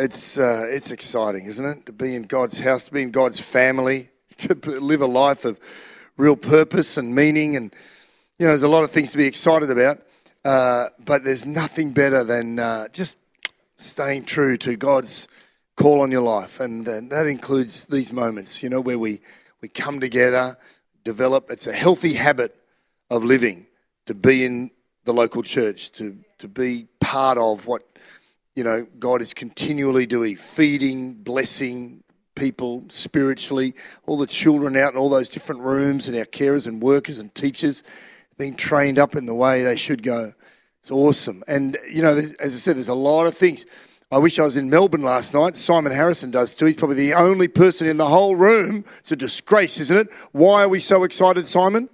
it's uh, it's exciting, isn't it? To be in God's house, to be in God's family, to live a life of real purpose and meaning, and you know, there's a lot of things to be excited about. Uh, but there's nothing better than uh, just staying true to God's call on your life, and uh, that includes these moments, you know, where we we come together, develop. It's a healthy habit of living to be in the local church, to to be part of what you know, God is continually doing, feeding, blessing people spiritually, all the children out in all those different rooms, and our carers and workers and teachers being trained up in the way they should go. It's awesome. And, you know, as I said, there's a lot of things. I wish I was in Melbourne last night. Simon Harrison does too. He's probably the only person in the whole room. It's a disgrace, isn't it? Why are we so excited, Simon?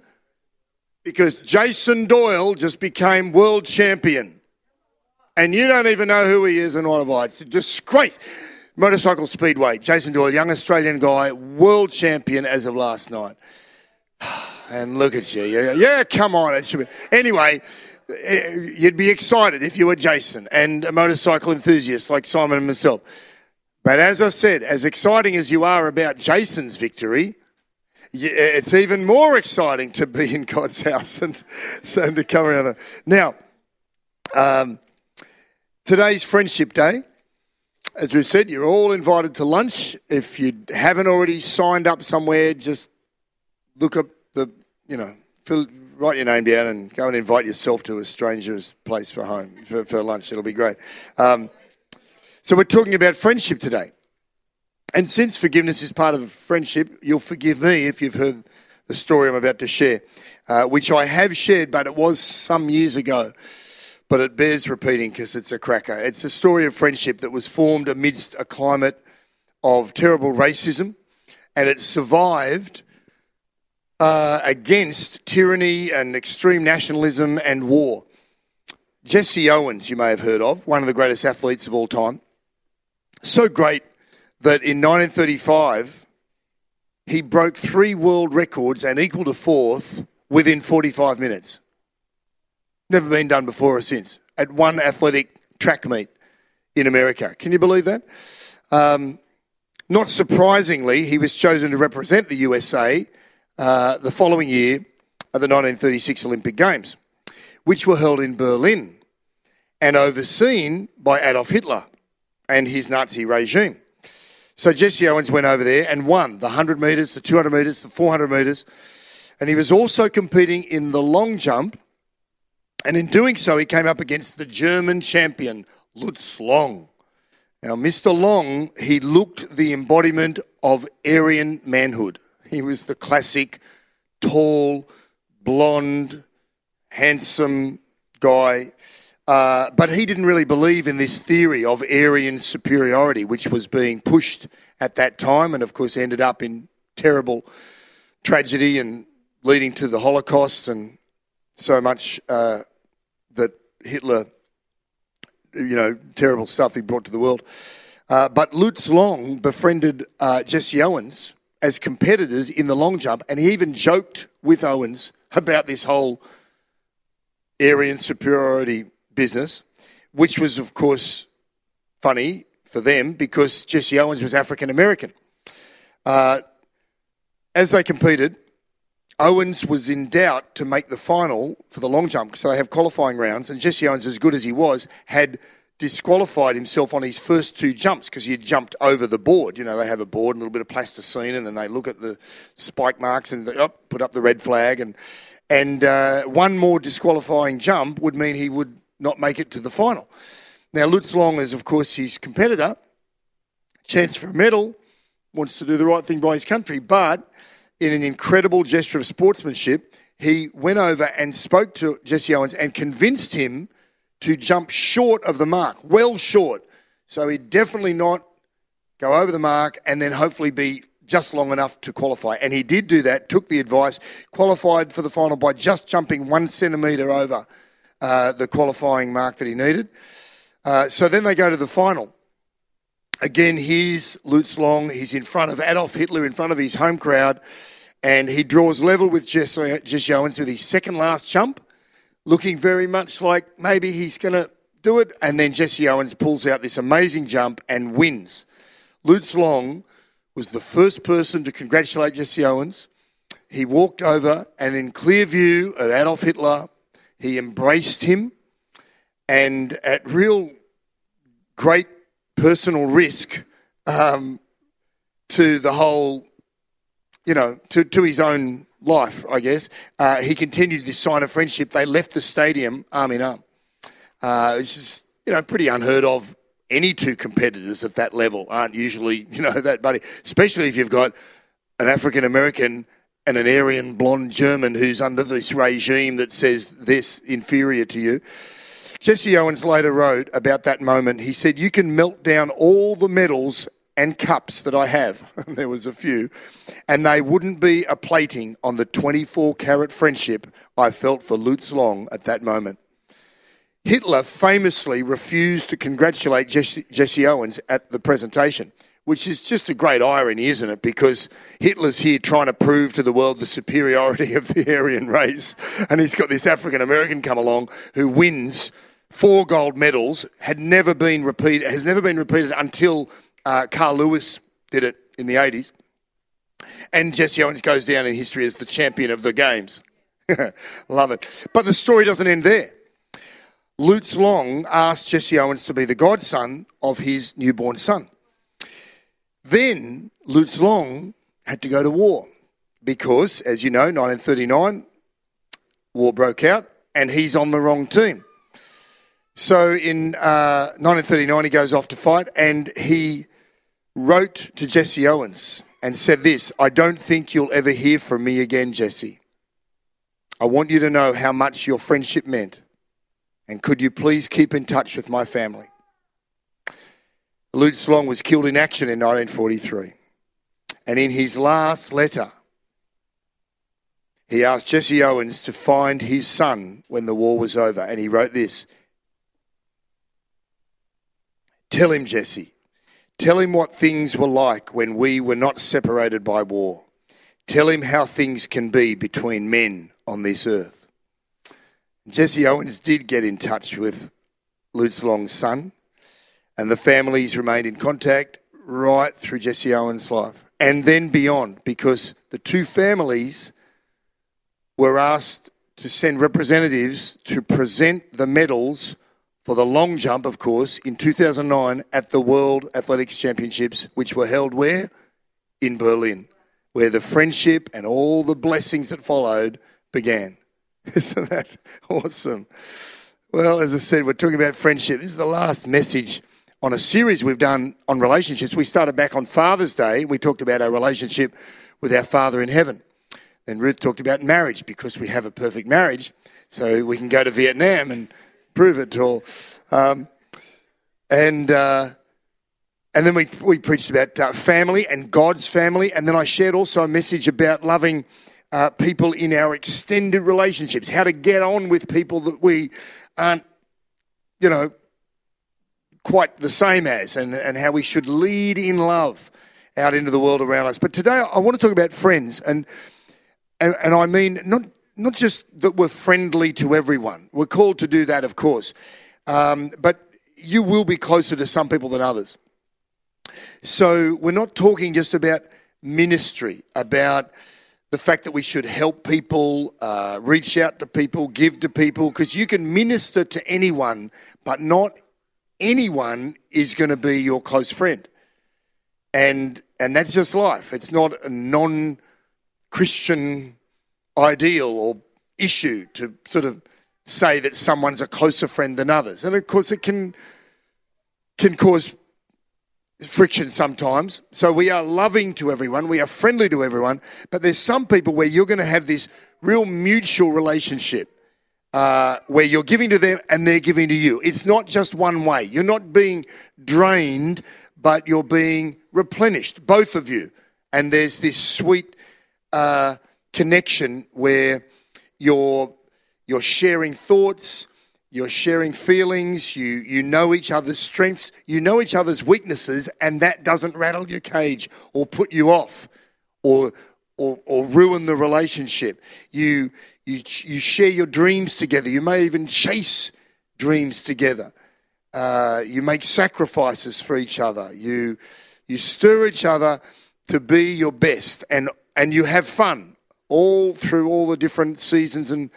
Because Jason Doyle just became world champion and you don't even know who he is and what have I. It's a disgrace. Motorcycle Speedway, Jason Doyle, young Australian guy, world champion as of last night. And look at you. Yeah, yeah come on. It should be. Anyway, eh, you'd be excited if you were Jason and a motorcycle enthusiast like Simon and myself. But as I said, as exciting as you are about Jason's victory, it's even more exciting to be in God's house and, and to come around. Now, um, Today's Friendship Day. As we said, you're all invited to lunch. If you haven't already signed up somewhere, just look up the, you know, fill, write your name down and go and invite yourself to a stranger's place for home, for, for lunch. It'll be great. Um, so we're talking about friendship today. And since forgiveness is part of friendship, you'll forgive me if you've heard the story I'm about to share, uh, which I have shared, but it was some years ago but it bears repeating because it's a cracker. It's a story of friendship that was formed amidst a climate of terrible racism, and it survived uh, against tyranny and extreme nationalism and war. Jesse Owens, you may have heard of, one of the greatest athletes of all time. So great that in 1935, he broke three world records and equaled a fourth within 45 minutes. Never been done before or since at one athletic track meet in America. Can you believe that? Um, not surprisingly, he was chosen to represent the USA uh, the following year at the 1936 Olympic Games, which were held in Berlin and overseen by Adolf Hitler and his Nazi regime. So Jesse Owens went over there and won the 100 metres, the 200 metres, the 400 metres, and he was also competing in the long jump and in doing so, he came up against the German champion, Lutz Long. Now, Mr. Long, he looked the embodiment of Aryan manhood. He was the classic tall, blonde, handsome guy. Uh, but he didn't really believe in this theory of Aryan superiority, which was being pushed at that time and, of course, ended up in terrible tragedy and leading to the Holocaust and so much uh, that Hitler, you know, terrible stuff he brought to the world. Uh, but Lutz Long befriended uh, Jesse Owens as competitors in the long jump, and he even joked with Owens about this whole Aryan superiority business, which was, of course, funny for them because Jesse Owens was African American. Uh, as they competed, Owens was in doubt to make the final for the long jump, so they have qualifying rounds, and Jesse Owens, as good as he was, had disqualified himself on his first two jumps because he had jumped over the board. You know, they have a board and a little bit of plasticine, and then they look at the spike marks and oh, put up the red flag, and and uh, one more disqualifying jump would mean he would not make it to the final. Now, Lutz Long is, of course, his competitor, chance for a medal, wants to do the right thing by his country, but in an incredible gesture of sportsmanship, he went over and spoke to Jesse Owens and convinced him to jump short of the mark, well short. So he'd definitely not go over the mark, and then hopefully be just long enough to qualify. And he did do that, took the advice, qualified for the final by just jumping one centimetre over uh, the qualifying mark that he needed. Uh, so then they go to the final. Again, here's Lutz Long. He's in front of Adolf Hitler, in front of his home crowd, and he draws level with Jesse, uh, Jesse Owens with his second last jump, looking very much like maybe he's going to do it. And then Jesse Owens pulls out this amazing jump and wins. Lutz Long was the first person to congratulate Jesse Owens. He walked over and, in clear view of Adolf Hitler, he embraced him. And at real great personal risk um, to the whole, you know, to, to his own life, I guess. Uh, he continued this sign of friendship. They left the stadium arm in arm. Uh, it's just, you know, pretty unheard of. Any two competitors at that level aren't usually, you know, that buddy, especially if you've got an African American and an Aryan blonde German who's under this regime that says this inferior to you. Jesse Owens later wrote about that moment. He said, You can melt down all the medals and cups that I have. there was a few. And they wouldn't be a plating on the 24 carat friendship I felt for Lutz Long at that moment. Hitler famously refused to congratulate Jesse, Jesse Owens at the presentation, which is just a great irony, isn't it? Because Hitler's here trying to prove to the world the superiority of the Aryan race, and he's got this African American come along who wins four gold medals, had never been repeated, has never been repeated until uh, Carl Lewis did it in the 80s. And Jesse Owens goes down in history as the champion of the games. Love it. But the story doesn't end there. Lutz Long asked Jesse Owens to be the godson of his newborn son. Then Lutz Long had to go to war because, as you know, 1939, war broke out and he's on the wrong team. So in uh, 1939, he goes off to fight and he wrote to Jesse Owens and said this I don't think you'll ever hear from me again, Jesse. I want you to know how much your friendship meant. And could you please keep in touch with my family? Lutz Long was killed in action in 1943. And in his last letter, he asked Jesse Owens to find his son when the war was over. And he wrote this Tell him, Jesse. Tell him what things were like when we were not separated by war. Tell him how things can be between men on this earth. Jesse Owens did get in touch with Lutz Long's son, and the families remained in contact right through Jesse Owens' life and then beyond because the two families were asked to send representatives to present the medals for the long jump, of course, in 2009 at the World Athletics Championships, which were held where? In Berlin, where the friendship and all the blessings that followed began. Isn't that awesome? Well, as I said, we're talking about friendship. This is the last message on a series we've done on relationships. We started back on Father's Day. We talked about our relationship with our Father in heaven. Then Ruth talked about marriage because we have a perfect marriage. So we can go to Vietnam and prove it all. Um, and uh, and then we, we preached about uh, family and God's family. And then I shared also a message about loving uh, people in our extended relationships, how to get on with people that we aren't, you know, quite the same as, and, and how we should lead in love out into the world around us. But today I want to talk about friends, and and, and I mean not not just that we're friendly to everyone. We're called to do that, of course, um, but you will be closer to some people than others. So we're not talking just about ministry, about the fact that we should help people, uh, reach out to people, give to people, because you can minister to anyone, but not anyone is going to be your close friend. And and that's just life. It's not a non-Christian ideal or issue to sort of say that someone's a closer friend than others. And of course, it can can cause friction sometimes. So we are loving to everyone, we are friendly to everyone, but there's some people where you're going to have this real mutual relationship. Uh, where you're giving to them and they're giving to you. It's not just one way. You're not being drained, but you're being replenished, both of you. And there's this sweet uh, connection where you're, you're sharing thoughts, you're sharing feelings, you, you know each other's strengths, you know each other's weaknesses, and that doesn't rattle your cage or put you off or, or, or ruin the relationship. You, you, you share your dreams together. You may even chase dreams together. Uh, you make sacrifices for each other. You, you stir each other to be your best, and, and you have fun all through all the different seasons and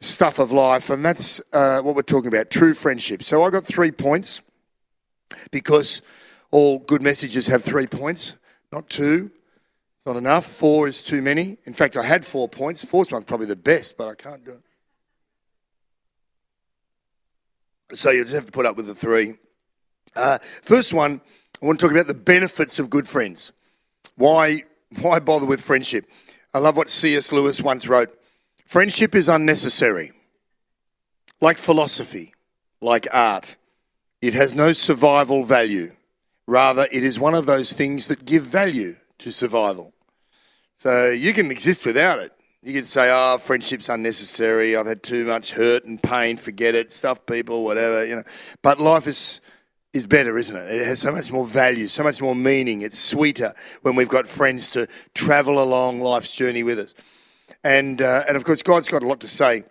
stuff of life. And that's uh, what we're talking about true friendship. So I got three points because all good messages have three points, not two. It's not enough. Four is too many. In fact, I had four points. Fourth one's probably the best, but I can't do it. So you just have to put up with the three. Uh, first one, I want to talk about the benefits of good friends. Why, why bother with friendship? I love what C.S. Lewis once wrote Friendship is unnecessary, like philosophy, like art. It has no survival value. Rather, it is one of those things that give value to survival. So you can exist without it. You could say, oh, friendship's unnecessary. I've had too much hurt and pain. Forget it. Stuff people, whatever, you know. But life is is better, isn't it? It has so much more value, so much more meaning. It's sweeter when we've got friends to travel along life's journey with us. And, uh, and of course, God's got a lot to say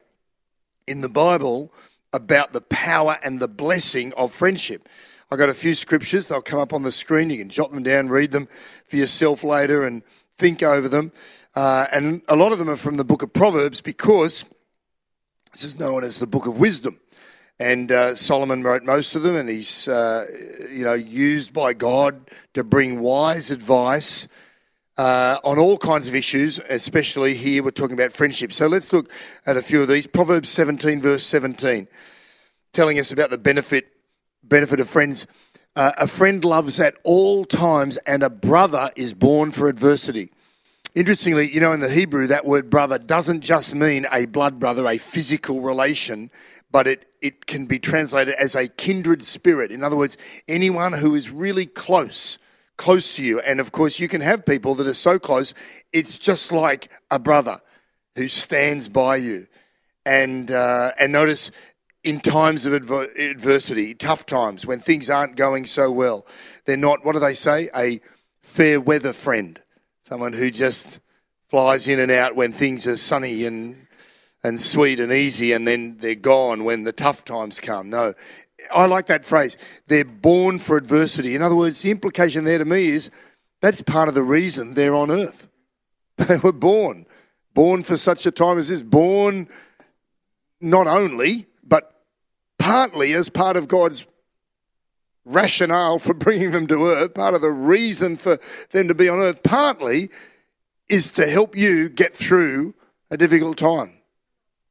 in the Bible about the power and the blessing of friendship. I've got a few scriptures, they'll come up on the screen. You can jot them down, read them for yourself later, and think over them. Uh, and a lot of them are from the book of Proverbs because this is known as the book of wisdom. And uh, Solomon wrote most of them, and he's uh, you know used by God to bring wise advice uh, on all kinds of issues, especially here we're talking about friendship. So let's look at a few of these. Proverbs 17, verse 17, telling us about the benefit benefit of friends. Uh, a friend loves at all times, and a brother is born for adversity. Interestingly, you know, in the Hebrew, that word brother doesn't just mean a blood brother, a physical relation, but it, it can be translated as a kindred spirit. In other words, anyone who is really close close to you. And of course, you can have people that are so close, it's just like a brother who stands by you. And, uh, and notice in times of adver- adversity, tough times, when things aren't going so well, they're not, what do they say? A fair weather friend. Someone who just flies in and out when things are sunny and and sweet and easy, and then they're gone when the tough times come. No, I like that phrase. They're born for adversity. In other words, the implication there to me is that's part of the reason they're on earth. They were born, born for such a time as this, born not only, but partly as part of God's rationale for bringing them to earth, part of the reason for them to be on earth, partly is to help you get through a difficult time.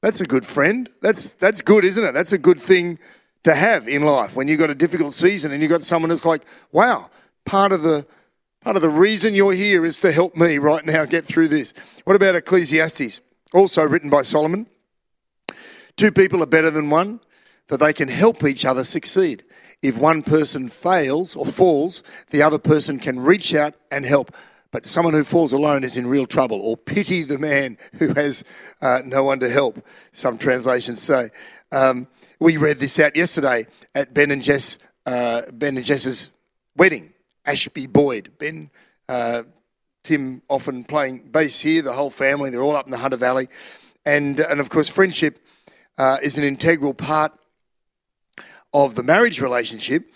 That's a good friend. That's, that's good, isn't it? That's a good thing to have in life when you've got a difficult season and you've got someone that's like, wow, part of the part of the reason you're here is to help me right now get through this. What about Ecclesiastes? Also written by Solomon. Two people are better than one, for they can help each other succeed. If one person fails or falls, the other person can reach out and help. But someone who falls alone is in real trouble, or pity the man who has uh, no one to help, some translations say. Um, we read this out yesterday at Ben and Jess, uh, Ben and Jess's wedding. Ashby Boyd, Ben, uh, Tim, often playing bass here. The whole family, they're all up in the Hunter Valley, and and of course, friendship uh, is an integral part of the marriage relationship,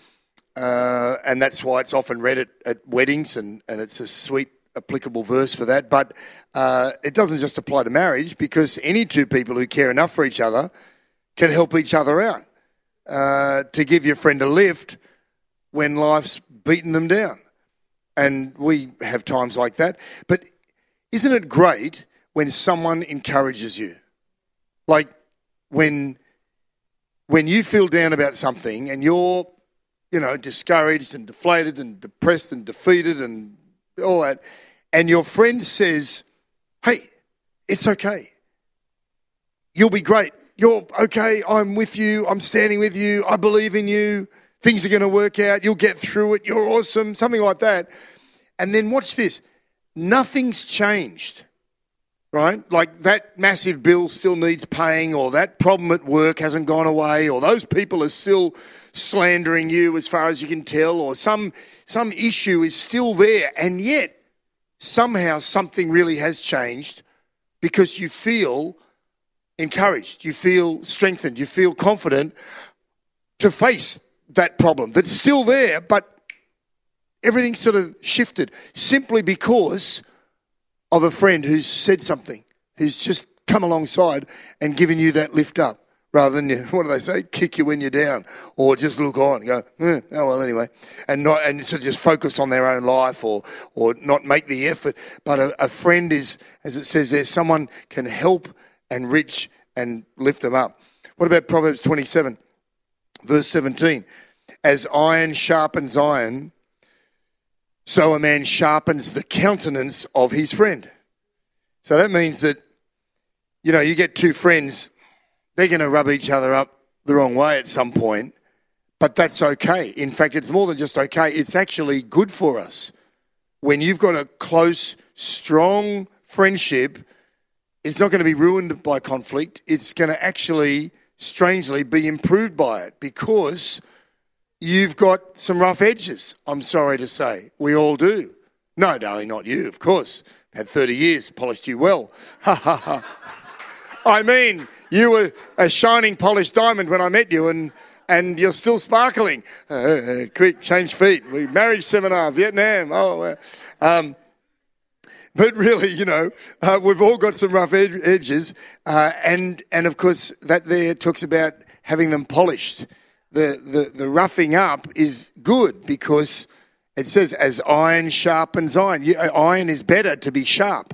uh, and that's why it's often read at, at weddings, and, and it's a sweet applicable verse for that. But uh, it doesn't just apply to marriage because any two people who care enough for each other can help each other out. Uh, to give your friend a lift when life's beaten them down. And we have times like that. But isn't it great when someone encourages you? Like when when you feel down about something and you're, you know, discouraged and deflated and depressed and defeated and all that, and your friend says, Hey, it's okay. You'll be great. You're okay, I'm with you, I'm standing with you, I believe in you, things are going to work out, you'll get through it, you're awesome, something like that. And then watch this. Nothing's changed, right? Like that massive bill still needs paying, or that problem at work hasn't gone away, or those people are still slandering you as far as you can tell, or some, some issue is still there. And yet, somehow something really has changed because you feel encouraged, you feel strengthened, you feel confident to face that problem that's still there, but everything sort of shifted simply because of a friend who's said something, who's just come alongside and given you that lift up. Rather than what do they say? Kick you when you're down, or just look on, and go, eh, oh well, anyway, and not and sort of just focus on their own life, or or not make the effort. But a, a friend is, as it says there, someone can help and reach and lift them up. What about Proverbs 27, verse 17? As iron sharpens iron, so a man sharpens the countenance of his friend. So that means that, you know, you get two friends, they're going to rub each other up the wrong way at some point, but that's okay. In fact, it's more than just okay, it's actually good for us. When you've got a close, strong friendship, it's not going to be ruined by conflict. It's going to actually, strangely, be improved by it because you've got some rough edges, I'm sorry to say. We all do. No, darling, not you, of course. Had 30 years, polished you well. Ha ha ha. I mean, you were a shining polished diamond when I met you, and, and you're still sparkling. Uh, quick, change feet. We marriage seminar, Vietnam. Oh, uh, um, but really, you know, uh, we've all got some rough ed- edges, uh, and and of course that there talks about having them polished. The, the the roughing up is good because it says as iron sharpens iron. You, uh, iron is better to be sharp.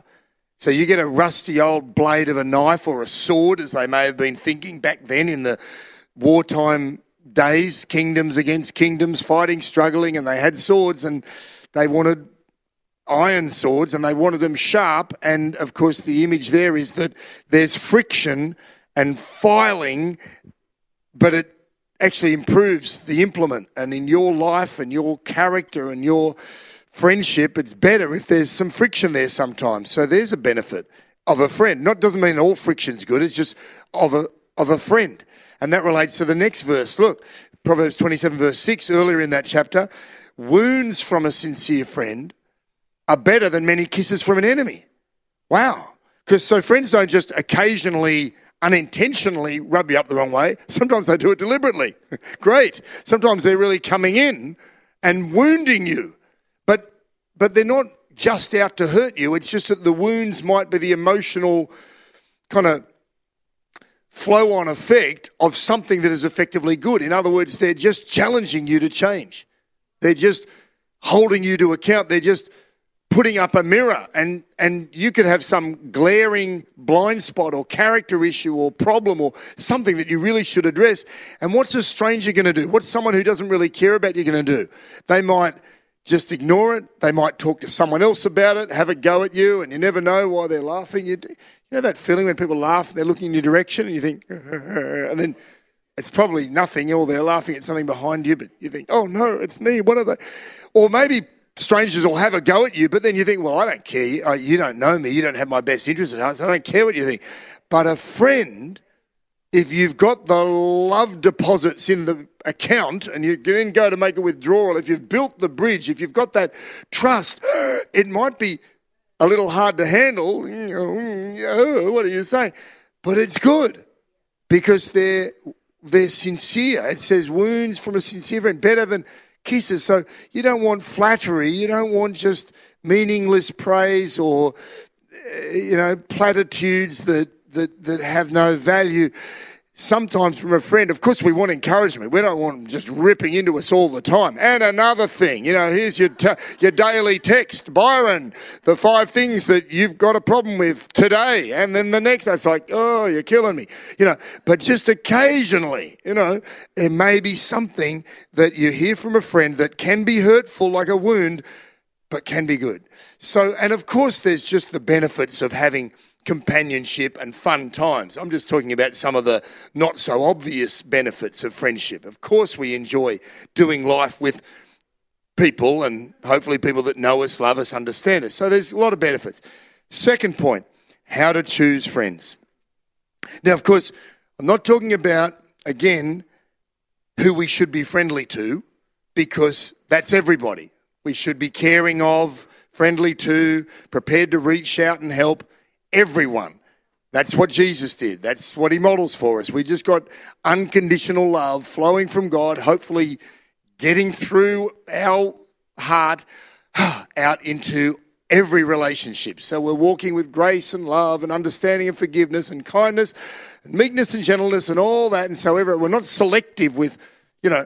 So you get a rusty old blade of a knife or a sword, as they may have been thinking back then in the wartime days, kingdoms against kingdoms, fighting, struggling, and they had swords and they wanted iron swords and they wanted them sharp. And of course, the image there is that there's friction and filing, but it actually improves the implement. And in your life and your character and your friendship, it's better if there's some friction there sometimes. So there's a benefit of a friend. Not doesn't mean all friction's good. It's just of a of a friend, and that relates to the next verse. Look, Proverbs 27 verse 6 earlier in that chapter. Wounds from a sincere friend are better than many kisses from an enemy. Wow. Because so friends don't just occasionally unintentionally rub you up the wrong way. Sometimes they do it deliberately. Great. Sometimes they're really coming in and wounding you. But but they're not just out to hurt you. It's just that the wounds might be the emotional kind of flow on effect of something that is effectively good. In other words, they're just challenging you to change. They're just holding you to account. They're just putting up a mirror and and you could have some glaring blind spot or character issue or problem or something that you really should address. And what's a stranger going to do? What's someone who doesn't really care about you going to do? They might just ignore it. They might talk to someone else about it have a go at you and you never know why they're laughing. You, you know that feeling when people laugh they're looking in your direction and you think and then it's probably nothing or they're laughing at something behind you but you think oh no it's me. What are they? Or maybe strangers will have a go at you, but then you think, well, I don't care. You, uh, don't know me. You don't have my best interest at heart, so I don't care what you think. But a friend, if you've got the love deposits in the account and you then go to make a withdrawal, if you've built the bridge, if you've got that trust, it might be a little hard to handle. What are you saying? But it's good because they're they're sincere. It says wounds from a sincere friend better than kisses. So you don't want flattery. You don't want just meaningless praise or uh, you know platitudes that that that have no value. Sometimes from a friend, of course, we want encouragement. We don't want them just ripping into us all the time. And another thing, you know, here's your t- your daily text, Byron. The five things that you've got a problem with today, and then the next, it's like, oh, you're killing me, you know. But just occasionally, you know, there may be something that you hear from a friend that can be hurtful, like a wound, but can be good. So, and of course, there's just the benefits of having companionship and fun times. I'm just talking about some of the not so obvious benefits of friendship. Of course, we enjoy doing life with people, and hopefully people that know us, love us, understand us. So there's a lot of benefits. Second point how to choose friends. Now, of course, I'm not talking about, again, who we should be friendly to, because that's everybody. We should be caring of, friendly to, prepared to reach out and help everyone. That's what Jesus did. That's what he models for us. We just got unconditional love flowing from God, hopefully getting through our heart out into every relationship. So we're walking with grace and love and understanding and forgiveness and kindness and meekness and gentleness and all that. And so we're not selective with, you know,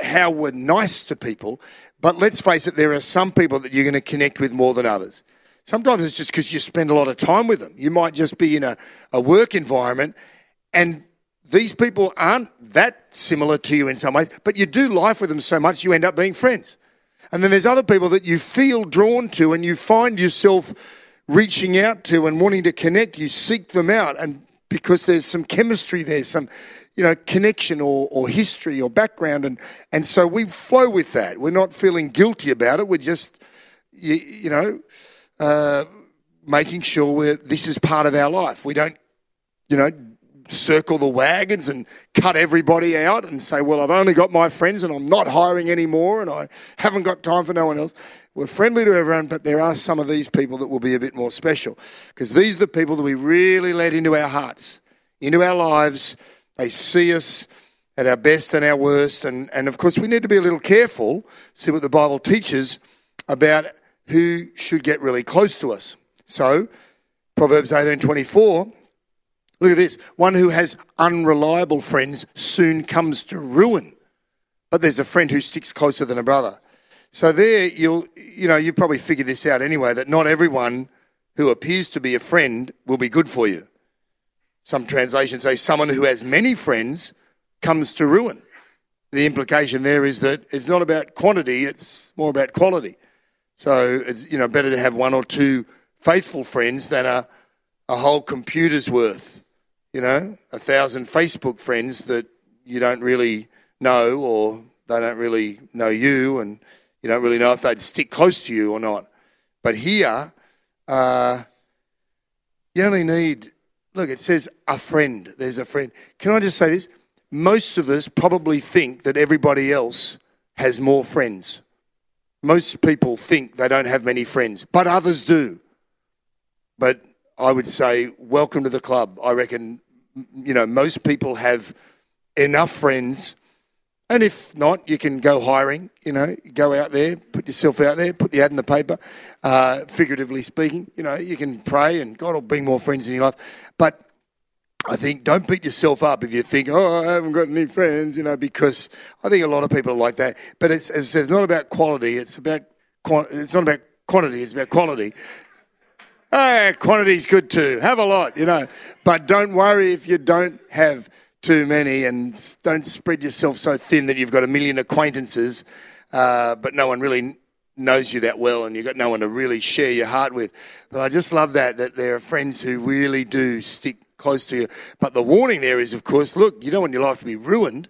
how we're nice to people. But let's face it, there are some people that you're going to connect with more than others. Sometimes it's just because you spend a lot of time with them. You might just be in a, a work environment and these people aren't that similar to you in some ways, but you do life with them so much you end up being friends. And then there's other people that you feel drawn to and you find yourself reaching out to and wanting to connect. You seek them out and because there's some chemistry there, some you know connection or, or history or background and and so we flow with that. We're not feeling guilty about it. We're just you, you know uh, making sure we're this is part of our life. We don't you know circle the wagons and cut everybody out and say, well, I've only got my friends and I'm not hiring anymore and I haven't got time for no one else. We're friendly to everyone, but there are some of these people that will be a bit more special because these are the people that we really let into our hearts, into our lives. They see us at our best and our worst. And, and of course, we need to be a little careful, see what the Bible teaches about who should get really close to us. So, Proverbs 18 24 Look at this. One who has unreliable friends soon comes to ruin. But there's a friend who sticks closer than a brother. So there you'll you know, you probably figured this out anyway, that not everyone who appears to be a friend will be good for you. Some translations say someone who has many friends comes to ruin. The implication there is that it's not about quantity, it's more about quality. So it's you know better to have one or two faithful friends than a, a whole computer's worth you know, a thousand Facebook friends that you don't really know or they don't really know you and you don't really know if they'd stick close to you or not. But here, uh, you only need, look, it says a friend. There's a friend. Can I just say this? Most of us probably think that everybody else has more friends. Most people think they don't have many friends, but others do. But I would say, welcome to the club. I reckon, you know, most people have enough friends. And if not, you can go hiring, you know, go out there, put yourself out there, put the ad in the paper, uh, figuratively speaking. You know, you can pray and God will bring more friends in your life. But I think don't beat yourself up if you think, oh, I haven't got any friends, you know, because I think a lot of people are like that. But it's, it's not about quality, it's about, it's not about quantity, it's about quality. Hey, quantity's good too. Have a lot, you know. But don't worry if you don't have too many and don't spread yourself so thin that you've got a million acquaintances, uh, but no one really knows you that well and you've got no one to really share your heart with. But I just love that, that there are friends who really do stick close to you. But the warning there is, of course, look, you don't want your life to be ruined.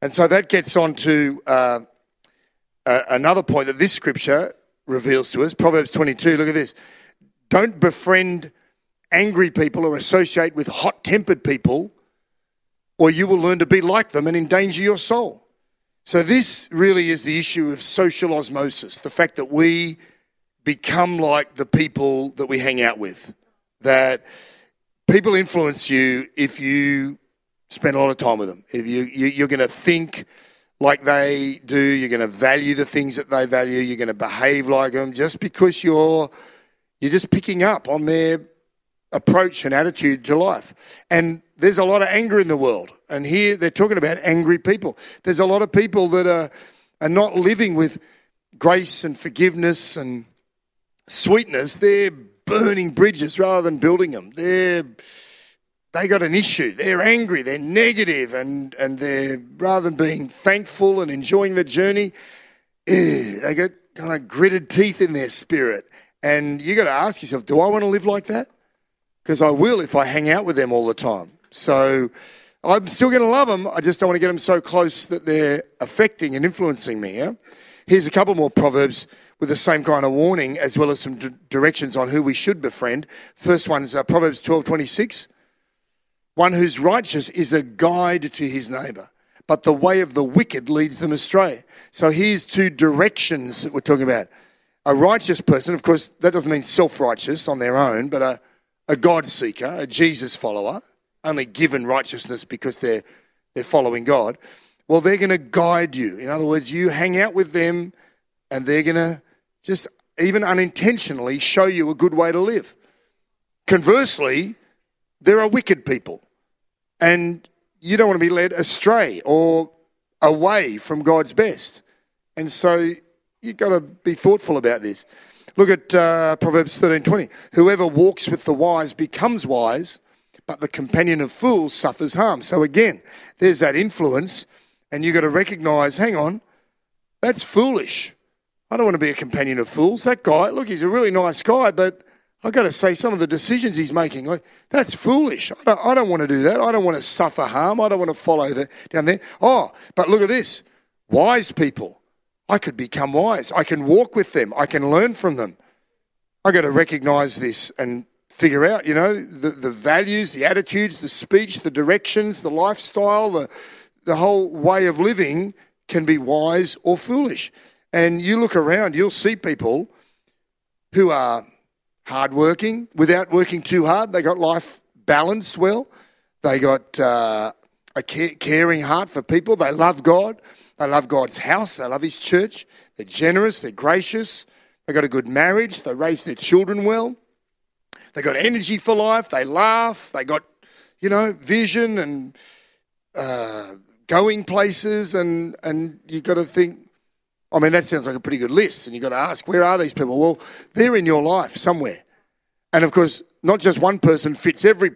And so that gets on to uh, a- another point that this scripture reveals to us Proverbs 22. Look at this. Don't befriend angry people or associate with hot tempered people, or you will learn to be like them and endanger your soul. So, this really is the issue of social osmosis the fact that we become like the people that we hang out with. That people influence you if you spend a lot of time with them. If you, you you're going to think like they do, you're going to value the things that they value, you're going to behave like them, just because you're you're just picking up on their approach and attitude to life. And there's a lot of anger in the world. And here they're talking about angry people. There's a lot of people that are, are not living with grace and forgiveness and sweetness. They're burning bridges rather than building them. They're they got an issue. They're angry. They're negative, and and they're rather than being thankful and enjoying the journey, eh, they got kind of gritted teeth in their spirit. And you got to ask yourself, do I want to live like that? Because I will if I hang out with them all the time. So I'm still going to love them. I just don't want to get them so close that they're affecting and influencing me. Yeah. Here's a couple more proverbs with the same kind of warning, as well as some d- directions on who we should befriend. First one's uh, Proverbs twelve twenty six. One who's righteous is a guide to his neighbor, but the way of the wicked leads them astray. So here's two directions that we're talking about. A righteous person, of course, that doesn't mean self righteous on their own, but a, a God seeker, a Jesus follower, only given righteousness because they're, they're following God. Well, they're going to guide you. In other words, you hang out with them and they're going to just, even unintentionally, show you a good way to live. Conversely, there are wicked people, and you don't want to be led astray or away from God's best. And so you've got to be thoughtful about this. Look at uh, Proverbs thirteen twenty. Whoever walks with the wise becomes wise, but the companion of fools suffers harm. So again, there's that influence, and you've got to recognize hang on, that's foolish. I don't want to be a companion of fools. That guy, look, he's a really nice guy, but I've got to say some of the decisions he's making, like, that's foolish. I don't, I don't want to do that. I don't want to suffer harm. I don't want to follow the, down there. Oh, but look at this. Wise people. I could become wise. I can walk with them. I can learn from them. I've got to recognize this and figure out, you know, the, the values, the attitudes, the speech, the directions, the lifestyle, the, the whole way of living can be wise or foolish. And you look around, you'll see people who are hardworking without working too hard. They got life balanced well. They got uh, a ca- caring heart for people. They love God. They love God's house. They love His church. They're generous. They're gracious. They got a good marriage. They raise their children well. They got energy for life. They laugh. They got, you know, vision and uh, going places. And and you got to think. I mean, that sounds like a pretty good list. And you've got to ask, where are these people? Well, they're in your life somewhere. And of course, not just one person fits every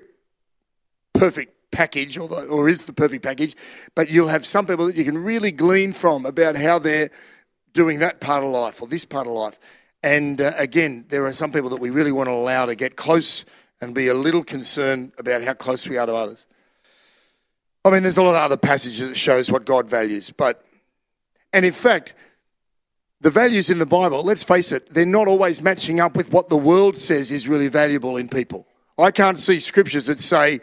perfect package or, the, or is the perfect package, but you'll have some people that you can really glean from about how they're doing that part of life or this part of life. And uh, again, there are some people that we really want to allow to get close and be a little concerned about how close we are to others. I mean, there's a lot of other passages that shows what God values, but and in fact, the values in the Bible, let's face it, they're not always matching up with what the world says is really valuable in people. I can't see scriptures that say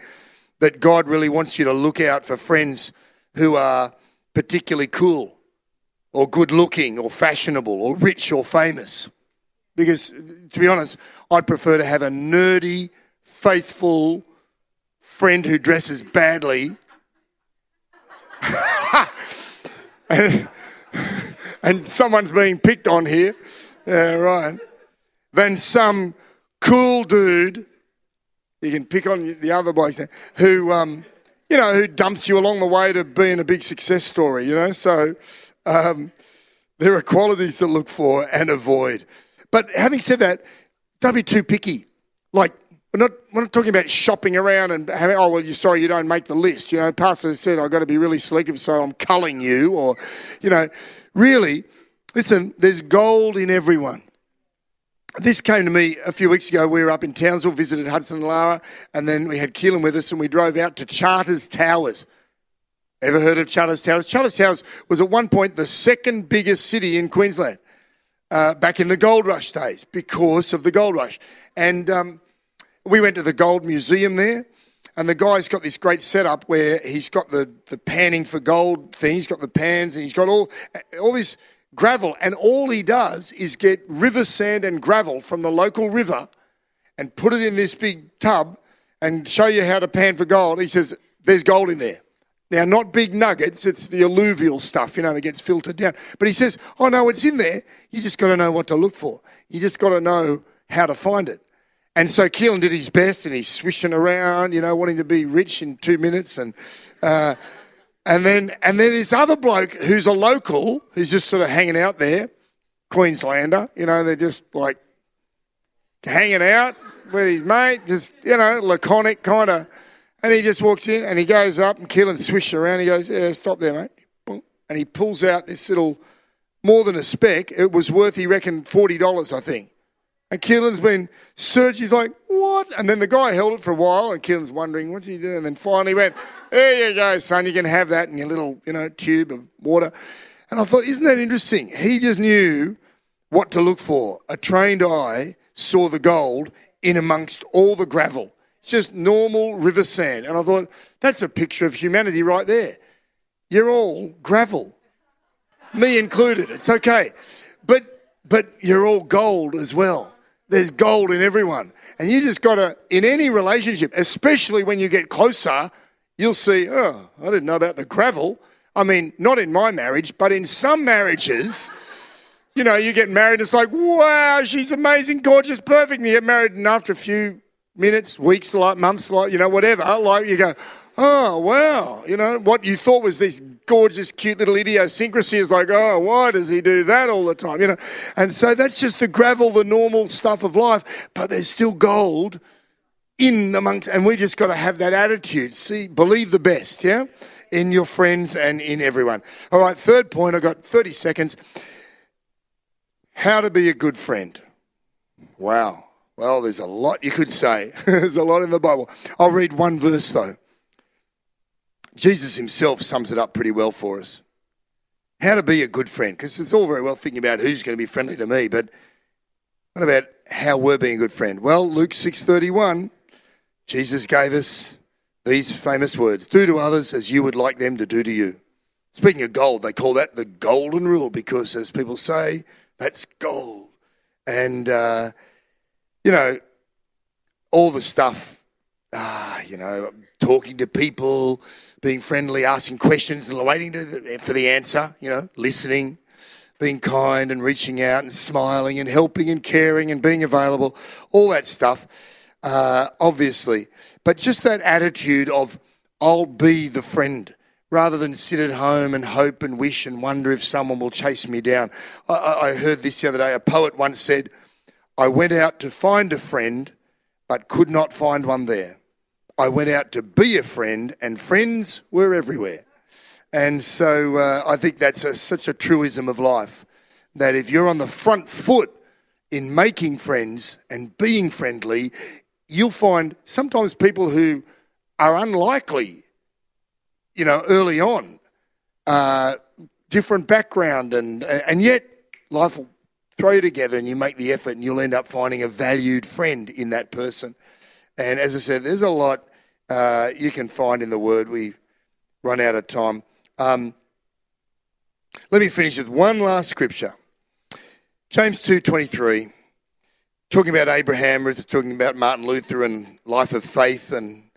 that God really wants you to look out for friends who are particularly cool or good looking or fashionable or rich or famous. Because, to be honest, I'd prefer to have a nerdy, faithful friend who dresses badly and someone's being picked on here, yeah, right, than some cool dude, you can pick on the other blokes, who, um, you know, who dumps you along the way to being a big success story, you know? So um, there are qualities to look for and avoid. But having said that, don't be too picky. Like, we're not, we're not talking about shopping around and having, oh, well, you're sorry you don't make the list. You know, Pastor said, I've got to be really selective, so I'm culling you. Or, you know, really, listen, there's gold in everyone. This came to me a few weeks ago. We were up in Townsville, visited Hudson and Lara, and then we had Keelan with us, and we drove out to Charters Towers. Ever heard of Charters Towers? Charters Towers was at one point the second biggest city in Queensland uh, back in the gold rush days because of the gold rush. And um, we went to the gold museum there, and the guy's got this great setup where he's got the, the panning for gold thing, he's got the pans, and he's got all, all this gravel. And all he does is get river sand and gravel from the local river and put it in this big tub and show you how to pan for gold. He says, There's gold in there. Now, not big nuggets, it's the alluvial stuff, you know, that gets filtered down. But he says, Oh, no, it's in there. You just got to know what to look for. You just got to know how to find it. And so Keelan did his best and he's swishing around, you know, wanting to be rich in two minutes. And, uh, and, then, and then this other bloke who's a local, who's just sort of hanging out there, Queenslander, you know, they're just like hanging out with his mate, just, you know, laconic kind of. And he just walks in and he goes up and Keelan swishes around. He goes, Yeah, stop there, mate. And he pulls out this little, more than a speck. It was worth, he reckoned, $40, I think. And Keelan's been searching. He's like, what? And then the guy held it for a while, and Keelan's wondering, what's he doing? And then finally went, there you go, son. You can have that in your little, you know, tube of water. And I thought, isn't that interesting? He just knew what to look for. A trained eye saw the gold in amongst all the gravel. It's just normal river sand. And I thought, that's a picture of humanity right there. You're all gravel, me included. It's okay. But, but you're all gold as well. There's gold in everyone. And you just got to, in any relationship, especially when you get closer, you'll see, oh, I didn't know about the gravel. I mean, not in my marriage, but in some marriages, you know, you get married, and it's like, wow, she's amazing, gorgeous, perfect. And you get married, and after a few minutes, weeks, like months, like, you know, whatever, like you go, oh, wow. You know, what you thought was this gorgeous, cute little idiosyncrasy is like, oh, why does he do that all the time? You know, and so that's just the gravel, the normal stuff of life, but there's still gold in amongst, and we just got to have that attitude. See, believe the best, yeah, in your friends and in everyone. All right, third point. I got 30 seconds. How to be a good friend. Wow. Well, there's a lot you could say. there's a lot in the Bible. I'll read one verse though. Jesus himself sums it up pretty well for us. How to be a good friend, because it's all very well thinking about who's going to be friendly to me, but what about how we're being a good friend? Well, Luke 6:31, Jesus gave us these famous words: "Do to others as you would like them to do to you." Speaking of gold, they call that the golden rule because, as people say, that's gold. And uh, you know, all the stuff, ah, you know, talking to people, being friendly, asking questions and waiting the, for the answer, you know, listening, being kind and reaching out and smiling and helping and caring and being available, all that stuff, uh, obviously. But just that attitude of, I'll be the friend rather than sit at home and hope and wish and wonder if someone will chase me down. I I heard this the other day. A poet once said, I went out to find a friend, but could not find one there. I went out to be a friend, and friends were everywhere. And so uh, I think that's a, such a truism of life that if you're on the front foot in making friends and being friendly, you'll find sometimes people who are unlikely, you know, early on, uh, different background, and and yet life will throw you together, and you make the effort, and you'll end up finding a valued friend in that person. And as I said, there's a lot uh, you can find in the Word. We run out of time. Um, let me finish with one last scripture. James 2.23, talking about Abraham, Ruth is talking about Martin Luther and life of faith and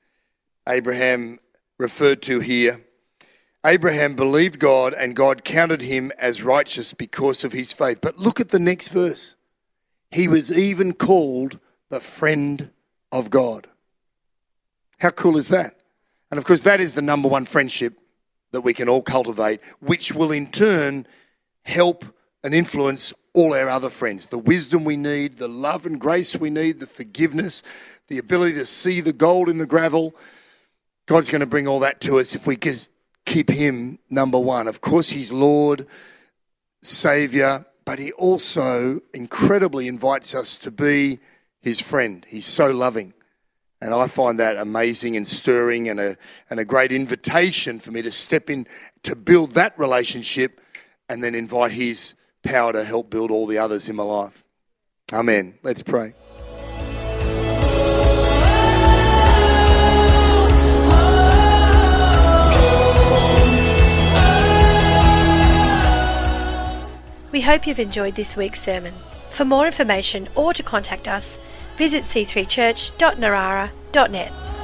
Abraham referred to here. Abraham believed God and God counted him as righteous because of his faith. But look at the next verse. He was even called the friend of God. How cool is that? And of course, that is the number one friendship that we can all cultivate, which will in turn help and influence all our other friends. The wisdom we need, the love and grace we need, the forgiveness, the ability to see the gold in the gravel. God's going to bring all that to us if we keep Him number one. Of course, He's Lord, Savior, but He also incredibly invites us to be His friend. He's so loving. And I find that amazing and stirring and a, and a great invitation for me to step in to build that relationship and then invite His power to help build all the others in my life. Amen. Let's pray. We hope you've enjoyed this week's sermon. For more information or to contact us, visit c3church.narara.net.